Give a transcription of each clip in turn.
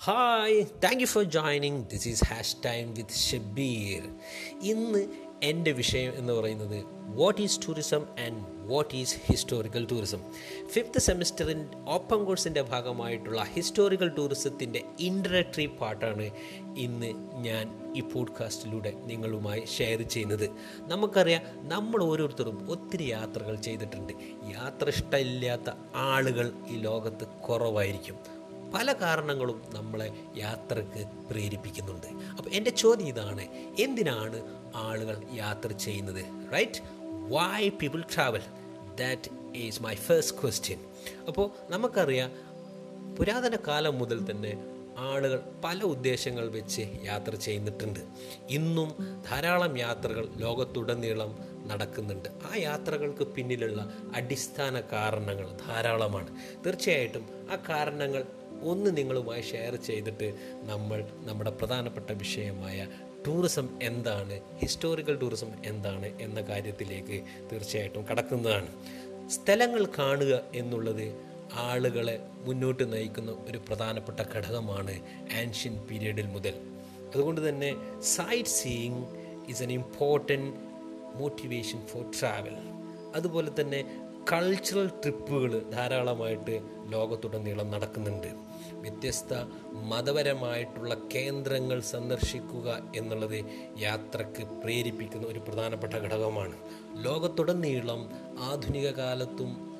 Hi thank you for joining this is hash time with Shabeer ഇന്ന് എന്റെ വിഷയം എന്ന് പറയുന്നത് what is tourism and what is historical tourism fifth സെമിസ്റ്ററിൻ open കോഴ്സിന്റെ ഭാഗമായിട്ടുള്ള ഹിസ്റ്റോറിക്കൽ ടൂറിസത്തിന്റെ ഇൻട്രഡക്ടറി പാർട്ടാണ് ഇന്ന് ഞാൻ ഈ പോഡ്കാസ്റ്റിലൂടെ നിങ്ങളുമായി ഷെയർ ചെയ്യുന്നത്. നമുക്കറിയാം നമ്മൾ ഓരോരുത്തരും ഒത്തിരി യാത്രകൾ ചെയ്തിട്ടുണ്ട്. യാത്ര ഇഷ്ടമില്ലാത്ത ആളുകൾ ഈ ലോകത്ത് കുറവായിരിക്കും. പല കാരണങ്ങളും നമ്മളെ യാത്രയ്ക്ക് പ്രേരിപ്പിക്കുന്നുണ്ട്. അപ്പോൾ എന്റെ ചോദ്യം ഇതാണ് എന്തിനാണ് ആളുകൾ യാത്ര ചെയ്യുന്നത്? Right why people travel that is my first question അപ്പോൾ നമുക്കറിയാം പുരാതന കാലം മുതൽ തന്നെ ആളുകൾ പല ഉദ്ദേശങ്ങൾ വെച്ച് യാത്ര ചെയ്യുന്നിട്ടുണ്ട്. ഇന്നും ധാരാളം യാത്രകൾ ലോകത്തുടനീളം നടക്കുന്നുണ്ട്. ആ യാത്രകൾക്ക് പിന്നിലുള്ള അടിസ്ഥാന കാരണങ്ങൾ ധാരാളമാണ്. തീർച്ചയായിട്ടും ആ കാരണങ്ങൾ ഒന്ന് നിങ്ങളുമായി ഷെയർ ചെയ്തിട്ട് നമ്മൾ നമ്മുടെ പ്രധാനപ്പെട്ട വിഷയമായ ടൂറിസം എന്താണ് ഹിസ്റ്റോറിക്കൽ ടൂറിസം എന്താണ് എന്ന കാര്യത്തിലേക്ക് തീർച്ചയായിട്ടും കടക്കുന്നതാണ്. സ്ഥലങ്ങൾ കാണുക എന്നുള്ളത് ആളുകളെ മുന്നോട്ട് നയിക്കുന്ന ഒരു പ്രധാനപ്പെട്ട ഘടകമാണ് ആൻഷ്യൻ പീരീഡിൽ മുതൽ. അതുകൊണ്ട് തന്നെ sight seeing is an important motivation for travel അതുപോലെ തന്നെ കൾച്ചറൽ ട്രിപ്പുകൾ ധാരാളമായിട്ട് ലോകത്തുടനീളം നടക്കുന്നുണ്ട്. വ്യത്യസ്ത മതപരമായിട്ടുള്ള കേന്ദ്രങ്ങൾ സന്ദർശിക്കുക എന്നുള്ളത് യാത്രയ്ക്ക് പ്രേരിപ്പിക്കുന്ന ഒരു പ്രധാനപ്പെട്ട ഘടകമാണ്. ലോകത്തുടനീളം ആധുനിക കാലത്തും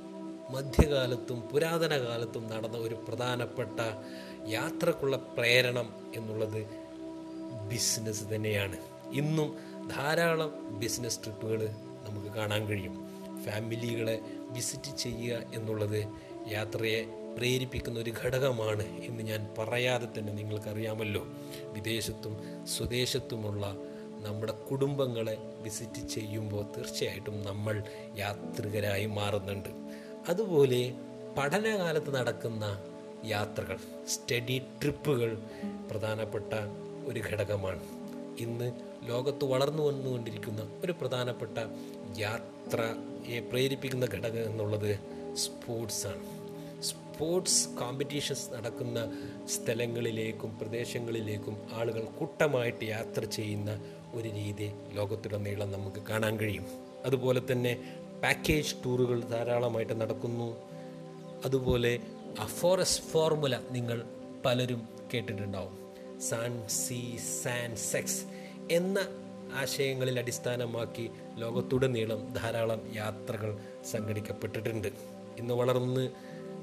മധ്യകാലത്തും പുരാതന കാലത്തും നടന്ന ഒരു പ്രധാനപ്പെട്ട യാത്രക്കുള്ള പ്രേരണം എന്നുള്ളത് ബിസിനസ് തന്നെയാണ്. ഇന്നും ധാരാളം ബിസിനസ് ട്രിപ്പുകൾ നമുക്ക് കാണാൻ കഴിയും. ഫാമിലികളെ വിസിറ്റ് ചെയ്യുക എന്നുള്ളത് യാത്രയെ പ്രേരിപ്പിക്കുന്ന ഒരു ഘടകമാണ് എന്ന് ഞാൻ പറയാതെ തന്നെ നിങ്ങൾക്കറിയാമല്ലോ. വിദേശത്തും സ്വദേശത്തുമുള്ള നമ്മുടെ കുടുംബങ്ങളെ വിസിറ്റ് ചെയ്യുമ്പോൾ തീർച്ചയായിട്ടും നമ്മൾ യാത്രികരായി മാറുന്നുണ്ട്. അതുപോലെ പഠനകാലത്ത് നടക്കുന്ന യാത്രകൾ സ്റ്റഡി ട്രിപ്പുകൾ പ്രധാനപ്പെട്ട ഒരു ഘടകമാണ്. ഇന്ന് ലോകത്ത് വളർന്നു വന്നുകൊണ്ടിരിക്കുന്ന ഒരു പ്രധാനപ്പെട്ട യാത്രയെ പ്രേരിപ്പിക്കുന്ന ഘടകം എന്നുള്ളത് സ്പോർട്സാണ് സ്പോർട്സ് കോമ്പറ്റീഷൻസ് നടക്കുന്ന സ്ഥലങ്ങളിലേക്കും പ്രദേശങ്ങളിലേക്കും ആളുകൾ കൂട്ടമായിട്ട് യാത്ര ചെയ്യുന്ന ഒരു രീതി ലോകത്തുടനീളം നമുക്ക് കാണാൻ കഴിയും. അതുപോലെ തന്നെ പാക്കേജ് ടൂറുകൾ ധാരാളമായിട്ട് നടക്കുന്നു. അതുപോലെ അഫോറസ് ഫോർമുല നിങ്ങൾ പലരും കേട്ടിട്ടുണ്ടാവും. സാൻ സി സാൻ സെക്സ് എന്ന ആശയങ്ങളിൽ അടിസ്ഥാനമാക്കി ലോകത്തുടനീളം ധാരാളം യാത്രകൾ സംഘടിക്കപ്പെട്ടിട്ടുണ്ട്. ഇന്ന് വളർന്ന്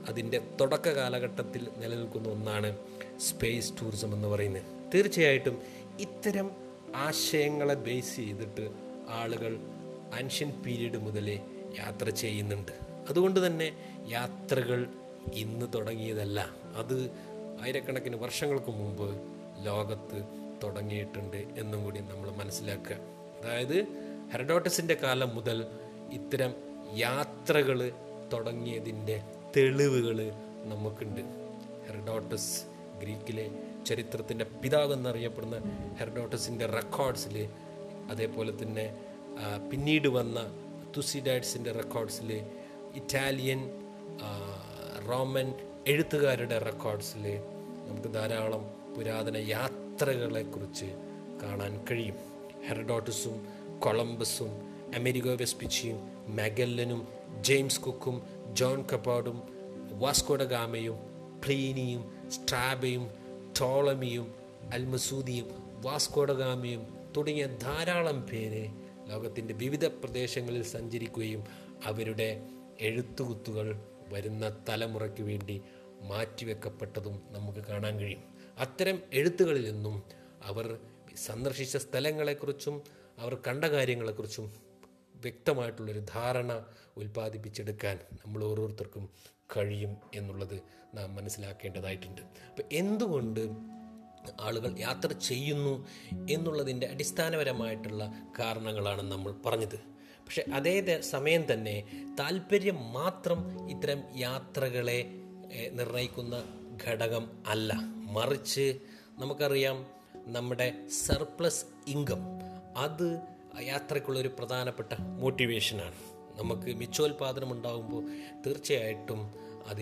അതിന്റെ തുടക്ക കാലഘട്ടത്തിൽ നിലനിൽക്കുന്ന ഒന്നാണ് സ്പേസ് ടൂറിസം എന്ന് പറയുന്നത്. തീർച്ചയായിട്ടും ഇത്തരം ആശയങ്ങളെ ബേസ് ചെയ്തിട്ട് ആളുകൾ ആൻഷ്യൻ പീരീഡ് മുതലേ യാത്ര ചെയ്യുന്നുണ്ട്. അതുകൊണ്ട് തന്നെ യാത്രകൾ ഇന്ന് തുടങ്ങിയതല്ല. അത് ആയിരക്കണക്കിന് വർഷങ്ങൾക്ക് മുമ്പ് ലോകത്ത് തുടങ്ങിയിട്ടുണ്ട് എന്നും കൂടി നമ്മൾ മനസ്സിലാക്കുക. അതായത് ഹെറഡോട്ടസിന്റെ കാലം മുതൽ ഇത്തരം യാത്രകൾ തുടങ്ങിയതിന്റെ തെളിവുകൾ നമുക്കുണ്ട്. ഹെറഡോട്ടസ് ഗ്രീക്കിലെ ചരിത്രത്തിന്റെ പിതാവ് എന്നറിയപ്പെടുന്ന ഹെറഡോട്ടസിന്റെ റെക്കോർഡ്സിൽ അതേപോലെ തന്നെ പിന്നീട് വന്ന തുസിഡൈഡ്സിന്റെ റെക്കോർഡ്സിൽ ഇറ്റാലിയൻ റോമൻ എഴുത്തുകാരുടെ റെക്കോർഡ്സിൽ നമുക്ക് ധാരാളം പുരാതന യാത്രകളെക്കുറിച്ച് കാണാൻ കഴിയും. ഹെറഡോട്ടസും കൊളംബസും അമേരിക്കോ വെസ്പിച്ചിയും മെഗല്ലനും ജെയിംസ് കുക്കും ജോൺ കപ്പാഡും വാസ്കോഡഗാമയും പ്ലീനിയും സ്ട്രാബയും ടോളമിയും അൽമസൂദിയും വാസ്കോഡഗാമയും തുടങ്ങിയ ധാരാളം പേരെ ലോകത്തിന്റെ വിവിധ പ്രദേശങ്ങളിൽ സഞ്ചരിക്കുകയും അവരുടെ എഴുത്തുകുത്തുകൾ വരുന്ന തലമുറയ്ക്ക് വേണ്ടി മാറ്റിവെക്കപ്പെട്ടതും നമുക്ക് കാണാൻ കഴിയും. അത്തരം എഴുത്തുകളിൽ നിന്നും അവർ സന്ദർശിച്ച സ്ഥലങ്ങളെക്കുറിച്ചും അവർ കണ്ട കാര്യങ്ങളെക്കുറിച്ചും വ്യക്തമായിട്ടുള്ളൊരു ധാരണ ഉൽപ്പാദിപ്പിച്ചെടുക്കാൻ നമ്മൾ ഓരോരുത്തർക്കും കഴിയും എന്നുള്ളത് നാം മനസ്സിലാക്കേണ്ടതായിട്ടുണ്ട്. അപ്പം എന്തുകൊണ്ട് ആളുകൾ യാത്ര ചെയ്യുന്നു എന്നുള്ളതിന്റെ അടിസ്ഥാനപരമായിട്ടുള്ള കാരണങ്ങളാണ് നമ്മൾ പറഞ്ഞത്. പക്ഷേ അതേ സമയം തന്നെ താല്പര്യം മാത്രം ഇത്തരം യാത്രകളെ നിർണയിക്കുന്ന ഘടകം അല്ല. മറിച്ച് നമുക്കറിയാം നമ്മുടെ സർപ്ലസ് ഇൻകം അത് യാത്രയ്ക്കുള്ളൊരു പ്രധാനപ്പെട്ട മോട്ടിവേഷനാണ്. നമുക്ക് മിച്ചോൽപാദനം ഉണ്ടാകുമ്പോൾ തീർച്ചയായിട്ടും അത്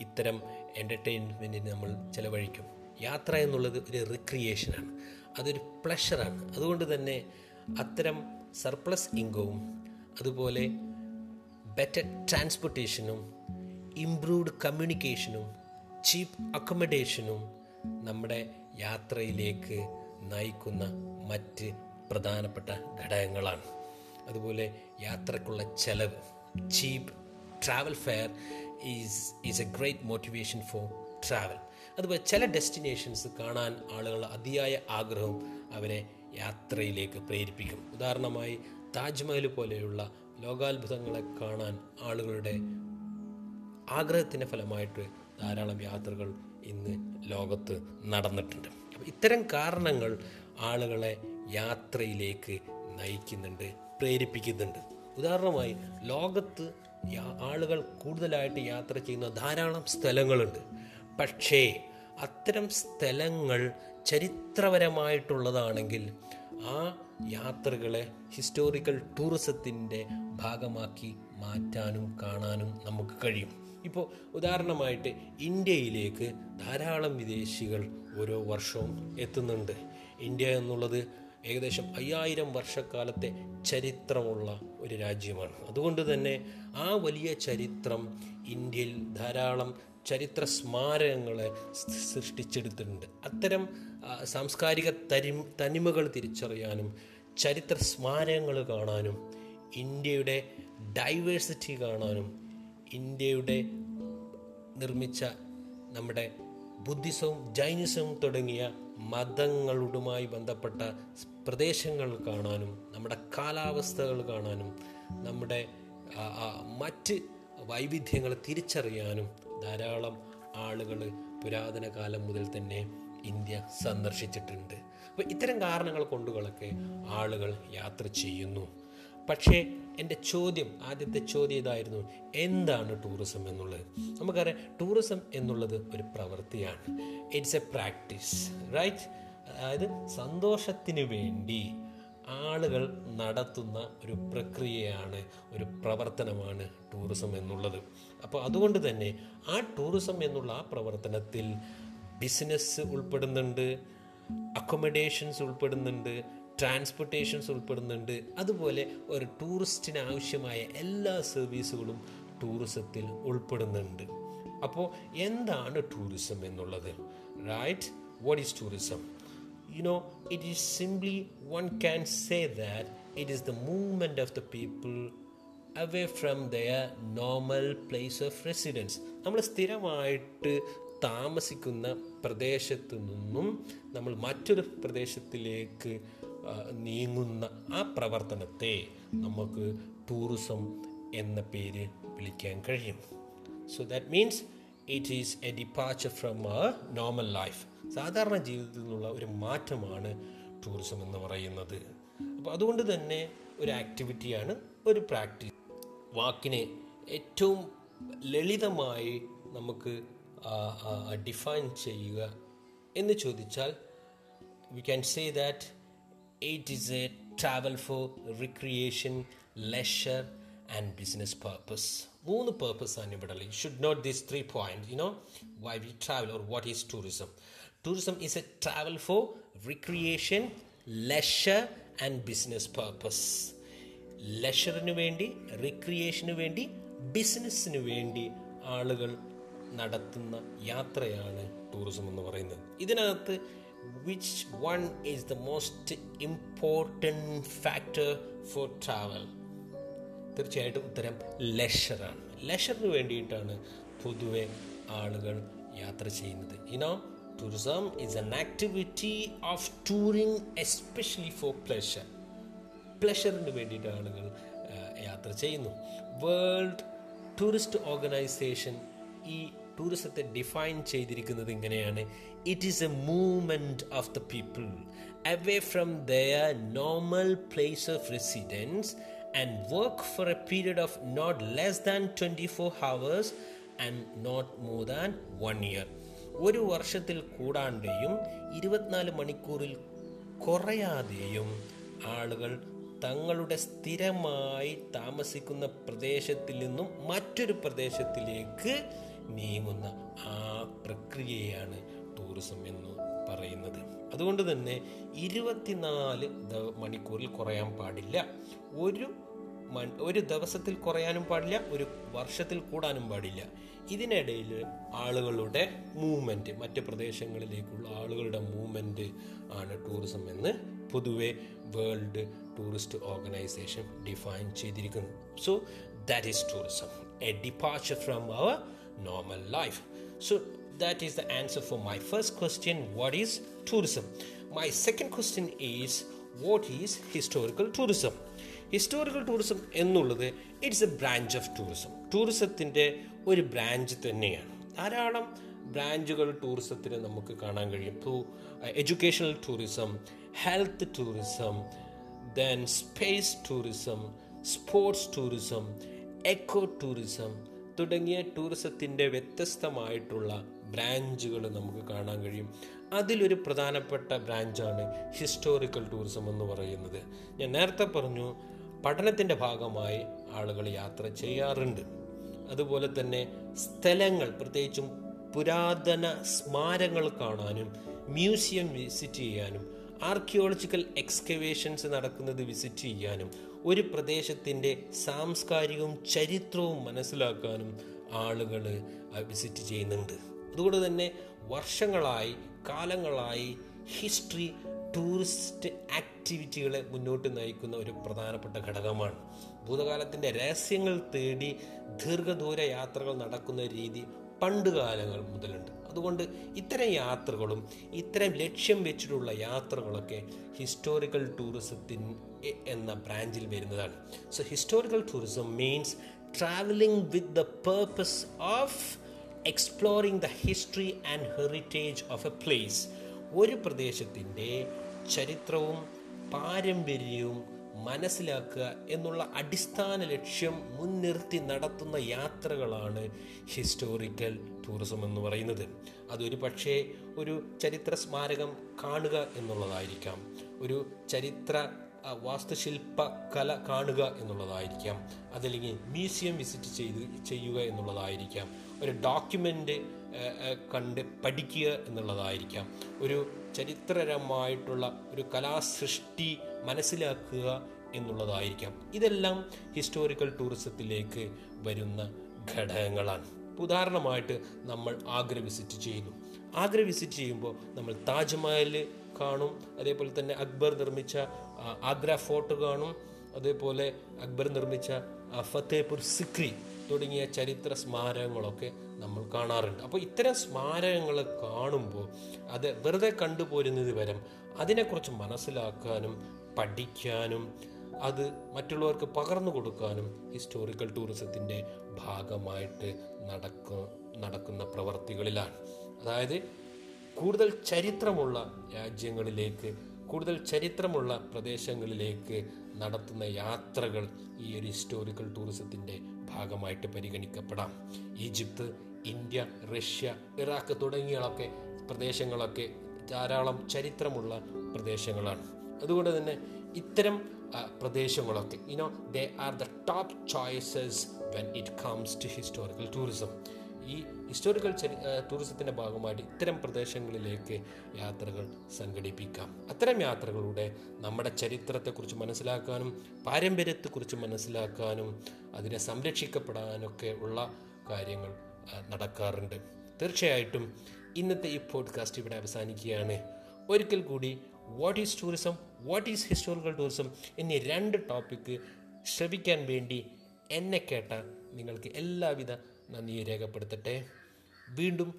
ഇത്തരം എന്റർടൈൻമെന്റിന് നമ്മൾ ചിലവഴിക്കും. യാത്ര എന്നുള്ളത് ഒരു റിക്രിയേഷനാണ് അതൊരു പ്ലഷറാണ് അതുകൊണ്ട് തന്നെ അത്തരം സർപ്ലസ് ഇൻകവും അതുപോലെ ബെറ്റർ ട്രാൻസ്പോർട്ടേഷനും ഇംപ്രൂവ്ഡ് കമ്മ്യൂണിക്കേഷനും ചീപ്പ് അക്കോമഡേഷനും നമ്മുടെ യാത്രയിലേക്ക് നയിക്കുന്ന മറ്റ് പ്രധാനപ്പെട്ട ഘടകങ്ങളാണ്. അതുപോലെ യാത്രക്കുള്ള ചെലവ് cheap travel fare is is a great motivation for travel അതുപോലെ ചില ഡെസ്റ്റിനേഷൻസ് കാണാൻ ആളുകൾ അതിയായ ആഗ്രഹം അവരെ യാത്രയിലേക്ക് പ്രേരിപ്പിക്കും. ഉദാഹരണമായി താജ്മഹൽ പോലെയുള്ള ലോകാത്ഭുതങ്ങളെ കാണാൻ ആളുകളുടെ ആഗ്രഹത്തിന്റെ ഫലമായിട്ട് ധാരാളം യാത്രകൾ ഇന്ന് ലോകത്ത് നടന്നിട്ടുണ്ട്. അപ്പോൾ ഇത്തരം കാരണങ്ങൾ ആളുകളെ യാത്രയിലേക്ക് നയിക്കുന്നുണ്ട് പ്രേരിപ്പിക്കുന്നുണ്ട്. ഉദാഹരണമായി ലോകത്ത് ആളുകൾ കൂടുതലായിട്ട് യാത്ര ചെയ്യുന്ന ധാരാളം സ്ഥലങ്ങളുണ്ട്. പക്ഷേ അത്തരം സ്ഥലങ്ങൾ ചരിത്രപരമായിട്ടുള്ളതാണെങ്കിൽ ആ യാത്രകളെ ഹിസ്റ്റോറിക്കൽ ടൂറിസത്തിന്റെ ഭാഗമാക്കി മാറ്റാനും കാണാനും നമുക്ക് കഴിയും. ഇപ്പോൾ ഉദാഹരണമായിട്ട് ഇന്ത്യയിലേക്ക് ധാരാളം വിദേശികൾ ഓരോ വർഷവും എത്തുന്നുണ്ട്. ഇന്ത്യ എന്നുള്ളത് ഏകദേശം അയ്യായിരം വർഷക്കാലത്തെ ചരിത്രമുള്ള ഒരു രാജ്യമാണ്. അതുകൊണ്ട് തന്നെ ആ വലിയ ചരിത്രം ഇന്ത്യയിൽ ധാരാളം ചരിത്ര സ്മാരകങ്ങളെ സൃഷ്ടിച്ചെടുത്തിട്ടുണ്ട്. അത്തരം സാംസ്കാരിക തരി തനിമകൾ തിരിച്ചറിയാനും ചരിത്ര സ്മാരകങ്ങൾ കാണാനും ഇന്ത്യയുടെ ഡൈവേഴ്സിറ്റി കാണാനും ഇന്ത്യയുടെ നിർമ്മിച്ച നമ്മുടെ ബുദ്ധിസവും ജൈനിസവും തുടങ്ങിയ മതങ്ങളുമായി ബന്ധപ്പെട്ട പ്രദേശങ്ങൾ കാണാനും നമ്മുടെ കാലാവസ്ഥകൾ കാണാനും നമ്മുടെ മറ്റ് വൈവിധ്യങ്ങൾ തിരിച്ചറിയാനും ധാരാളം ആളുകൾ പുരാതന കാലം മുതൽ തന്നെ ഇന്ത്യ സന്ദർശിച്ചിട്ടുണ്ട്. അപ്പോൾ ഇത്തരം കാരണങ്ങൾ കൊണ്ടുകളൊക്കെ ആളുകൾ യാത്ര ചെയ്യുന്നു. പക്ഷേ എന്റെ ചോദ്യം ആദ്യത്തെ ചോദ്യം ഇതായിരുന്നു. എന്താണ് ടൂറിസം എന്നുള്ളത്? നമുക്കറിയാം ടൂറിസം എന്നുള്ളത് ഒരു പ്രവൃത്തിയാണ്. ഇറ്റ്സ് എ പ്രാക്ടീസ് റൈറ്റ് അതായത് സന്തോഷത്തിന് വേണ്ടി ആളുകൾ നടത്തുന്ന ഒരു പ്രക്രിയയാണ് ഒരു പ്രവർത്തനമാണ് ടൂറിസം എന്നുള്ളത്. അപ്പോൾ അതുകൊണ്ട് തന്നെ ആ ടൂറിസം എന്നുള്ള ആ പ്രവർത്തനത്തിൽ ബിസിനസ് ഉൾപ്പെടുന്നുണ്ട് അക്കോമഡേഷൻസ് ഉൾപ്പെടുന്നുണ്ട് ട്രാൻസ്പോർട്ടേഷൻസ് ഉൾപ്പെടുന്നുണ്ട്. അതുപോലെ ഒരു ടൂറിസ്റ്റിന് ആവശ്യമായ എല്ലാ സർവീസുകളും ടൂറിസത്തിൽ ഉൾപ്പെടുന്നുണ്ട്. അപ്പോൾ എന്താണ് ടൂറിസം എന്നുള്ളത്? Right what is tourism you know it is simply one can say that it is the movement of the people away from their normal place of residence. നമ്മൾ സ്ഥിരമായിട്ട് താമസിക്കുന്ന പ്രദേശത്തു നിന്നും നമ്മൾ മറ്റൊരു പ്രദേശത്തിലേക്ക് നീങ്ങുന്ന ആ പ്രവർത്തനത്തെ നമുക്ക് ടൂറിസം എന്ന പേര് വിളിക്കാൻ കഴിയും. So that means it is a departure from a normal life സാധാരണ ജീവിതത്തിൽ നിന്നുള്ള ഒരു മാറ്റമാണ് ടൂറിസം എന്ന് പറയുന്നത്. അപ്പോൾ അതുകൊണ്ട് തന്നെ ഒരു ആക്ടിവിറ്റിയാണ് ഒരു പ്രാക്ടീസ് വാക്കിനെ ഏറ്റവും ലളിതമായി നമുക്ക് ഡിഫൈൻ ചെയ്യുക എന്ന് ചോദിച്ചാൽ we can say that it is a travel for recreation, leisure, and business purpose. മൂന്ന് പേർപ്പസ് ആണ് ഇവിടെ ഉള്ളത്. Should note this three point you know why we travel or what is tourism tourism is a travel for recreation leisure and business purpose ലെഷറിന് വേണ്ടി റിക്രിയേഷന് വേണ്ടി ബിസിനസ്സിന് വേണ്ടി ആളുകൾ നടത്തുന്ന യാത്രയാണ് ടൂറിസം എന്ന് പറയുന്നത്. ഇതിനകത്ത് which one is the most important factor for travel? തീർച്ചയായിട്ടും ഉത്തരം ലെഷറാണ് ലെഷറിന് വേണ്ടിയിട്ടാണ് പൊതുവെ ആളുകൾ യാത്ര ചെയ്യുന്നത്. ഇനോ tourism is an activity of touring especially for pleasure പ്ലഷറിന് വേണ്ടിയിട്ട് ആളുകൾ യാത്ര ചെയ്യുന്നു. വേൾഡ് ടൂറിസ്റ്റ് ഓർഗനൈസേഷൻ ഈ ടൂറിസത്തെ ഡിഫൈൻ ചെയ്തിരിക്കുന്നത് ഇങ്ങനെയാണ്. It is a movement of the people away from their normal place of residence and work for a period of not less than twenty four hours and not more than one year ഒരു വർഷത്തിൽ കൂടാണ്ടെയും ഇരുപത്തിനാല് മണിക്കൂറിൽ കുറയാതെയും ആളുകൾ തങ്ങളുടെ സ്ഥിരമായി താമസിക്കുന്ന പ്രദേശത്തിൽ നിന്നും മറ്റൊരു പ്രദേശത്തിലേക്ക് നീങ്ങുന്ന ആ പ്രക്രിയയാണ് ടൂറിസം എന്ന് പറയുന്നത്. അതുകൊണ്ട് തന്നെ ഇരുപത്തിനാല് മണിക്കൂറിൽ കുറയാൻ പാടില്ല. ഒരു ഒരു ദിവസത്തിൽ കുറയാനും പാടില്ല ഒരു വർഷത്തിൽ കൂടാനും പാടില്ല. ഇതിനിടയിൽ ആളുകളുടെ മൂവ്മെന്റ് മറ്റ് പ്രദേശങ്ങളിലേക്കുള്ള ആളുകളുടെ മൂവ്മെന്റ് ആണ് ടൂറിസം എന്ന് പൊതുവെ വേൾഡ് ടൂറിസ്റ്റ് ഓർഗനൈസേഷൻ ഡിഫൈൻ ചെയ്തിരിക്കുന്നു. So that is tourism a departure from our normal life. So, that is the answer for my first question what is tourism? My second question is what is historical tourism? Historical tourism എന്നുള്ളത് it's a branch of tourism ടൂറിസത്തിന്റെ ഒരു branch തന്നെയാണ്. ധാരാളം ബ്രാഞ്ചുകൾ ടൂറിസത്തിന് നമുക്ക് കാണാൻ കഴിയും. ഇപ്പോൾ educational tourism health tourism then space tourism sports tourism eco tourism തുടങ്ങിയ ടൂറിസത്തിന്റെ വ്യത്യസ്തമായിട്ടുള്ള ബ്രാഞ്ചുകൾ നമുക്ക് കാണാൻ കഴിയും. അതിലൊരു പ്രധാനപ്പെട്ട ബ്രാഞ്ചാണ് ഹിസ്റ്റോറിക്കൽ ടൂറിസം എന്ന് പറയുന്നത്. ഞാൻ നേരത്തെ പറഞ്ഞു പഠനത്തിന്റെ ഭാഗമായി ആളുകൾ യാത്ര ചെയ്യാറുണ്ട്. അതുപോലെ തന്നെ സ്ഥലങ്ങൾ പ്രത്യേകിച്ചും പുരാതന സ്മാരകങ്ങൾ കാണാനും മ്യൂസിയം വിസിറ്റ് ചെയ്യാനും ആർക്കിയോളജിക്കൽ എക്സ്കവേഷൻസ് നടക്കുന്നത് വിസിറ്റ് ചെയ്യാനും ഒരു പ്രദേശത്തിന്റെ സാംസ്കാരികവും ചരിത്രവും മനസ്സിലാക്കാനും ആളുകൾ വിസിറ്റ് ചെയ്യുന്നുണ്ട്. അതുകൊണ്ട് തന്നെ വർഷങ്ങളായി കാലങ്ങളായി ഹിസ്റ്ററി ടൂറിസ്റ്റ് ആക്ടിവിറ്റികളെ മുന്നോട്ട് നയിക്കുന്ന ഒരു പ്രധാനപ്പെട്ട ഘടകമാണ്. ഭൂതകാലത്തിന്റെ രഹസ്യങ്ങൾ തേടി ദീർഘദൂര യാത്രകൾ നടക്കുന്ന രീതി പണ്ട് കാലങ്ങൾ മുതലുണ്ട്. അതുകൊണ്ട് ഇത്തരം യാത്രകളും ഇത്തരം ലക്ഷ്യം വെച്ചിട്ടുള്ള യാത്രകളൊക്കെ ഹിസ്റ്റോറിക്കൽ ടൂറിസത്തിൻ എന്ന ബ്രാഞ്ചിൽ വരുന്നതാണ്. So historical tourism means travelling with the purpose of exploring the history and heritage of a place ഒരു പ്രദേശത്തിന്റെ ചരിത്രവും പാരമ്പര്യവും മനസ്സിലാക്കുക എന്നുള്ള അടിസ്ഥാന ലക്ഷ്യം മുൻനിർത്തി നടത്തുന്ന യാത്രകളാണ് ഹിസ്റ്റോറിക്കൽ ടൂറിസം എന്ന് പറയുന്നത്. അതൊരു പക്ഷേ ഒരു ചരിത്ര സ്മാരകം കാണുക എന്നുള്ളതായിരിക്കാം. ഒരു ചരിത്ര വാസ്തുശില്പ കല കാണുക എന്നുള്ളതായിരിക്കാം. അതല്ലെങ്കിൽ മ്യൂസിയം വിസിറ്റ് ചെയ്ത് ചെയ്യുക എന്നുള്ളതായിരിക്കാം. ഒരു ഡോക്യുമെന്റ് കണ്ട് പഠിക്കുക എന്നുള്ളതായിരിക്കാം. ഒരു ചരിത്രപരമായിട്ടുള്ള ഒരു കലാസൃഷ്ടി മനസ്സിലാക്കുക എന്നുള്ളതായിരിക്കാം. ഇതെല്ലാം ഹിസ്റ്റോറിക്കൽ ടൂറിസത്തിലേക്ക് വരുന്ന ഘടകങ്ങളാണ്. ഉദാഹരണമായിട്ട് നമ്മൾ ആഗ്ര വിസിറ്റ് ചെയ്യുന്നു. ആഗ്ര വിസിറ്റ് ചെയ്യുമ്പോൾ നമ്മൾ താജ്മഹൽ കാണും. അതേപോലെ തന്നെ അക്ബർ നിർമ്മിച്ച ആഗ്ര ഫോർട്ട് കാണും. അതേപോലെ അക്ബർ നിർമ്മിച്ച ഫത്തേപൂർ സിക്രി തുടങ്ങിയ ചരിത്ര സ്മാരകങ്ങളൊക്കെ നമ്മൾ കാണാറുണ്ട്. അപ്പോൾ ഇത്തരം സ്മാരകങ്ങൾ കാണുമ്പോൾ അത് വെറുതെ കണ്ടുപോരുന്നത് വരം അതിനെക്കുറിച്ച് മനസ്സിലാക്കാനും പഠിക്കാനും അത് മറ്റുള്ളവർക്ക് പകർന്നു കൊടുക്കാനും ഹിസ്റ്റോറിക്കൽ ടൂറിസത്തിന്റെ ഭാഗമായിട്ട് നടക്കു നടക്കുന്ന പ്രവർത്തികളിലാണ്. അതായത് കൂടുതൽ ചരിത്രമുള്ള രാജ്യങ്ങളിലേക്ക് കൂടുതൽ ചരിത്രമുള്ള പ്രദേശങ്ങളിലേക്ക് നടത്തുന്ന യാത്രകൾ ഈ ഒരു ഹിസ്റ്റോറിക്കൽ ടൂറിസത്തിന്റെ ഭാഗമായിട്ട് പരിഗണിക്കപ്പെടാം. ഈജിപ്ത് ഇന്ത്യ റഷ്യ ഇറാഖ് തുടങ്ങിയളൊക്കെ പ്രദേശങ്ങളൊക്കെ ധാരാളം ചരിത്രമുള്ള പ്രദേശങ്ങളാണ്. അതുകൊണ്ട് തന്നെ ഇത്തരം പ്രദേശങ്ങളൊക്കെ you know they are the top choices when it comes to historical tourism ഈ ഹിസ്റ്റോറിക്കൽ ടൂറിസത്തിന്റെ ഭാഗമായിട്ട് ഇത്തരം പ്രദേശങ്ങളിലേക്ക് യാത്രകൾ സംഘടിപ്പിക്കാം. അത്തരം യാത്രകളുടെ നമ്മുടെ ചരിത്രത്തെക്കുറിച്ച് മനസ്സിലാക്കാനും പാരമ്പര്യത്തെക്കുറിച്ച് മനസ്സിലാക്കാനും അതിനെ സംരക്ഷിക്കപ്പെടാനൊക്കെ ഉള്ള കാര്യങ്ങൾ നടക്കാറുണ്ട്. തീർച്ചയായിട്ടും ഇന്നത്തെ ഈ പോഡ്കാസ്റ്റ് ഇവിടെ അവസാനിക്കുകയാണ്. ഒരിക്കൽ കൂടി what is tourism what is historical tourism എന്നീ രണ്ട് ടോപ്പിക്ക് ശ്രവിക്കാൻ വേണ്ടി എന്നെ കേട്ട നിങ്ങൾക്ക് എല്ലാവിധ നന്ദി രേഖപ്പെടുത്തട്ടെ. വീണ്ടും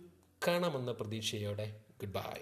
കാണാമെന്ന പ്രതീക്ഷയോടെ ഗുഡ് ബൈ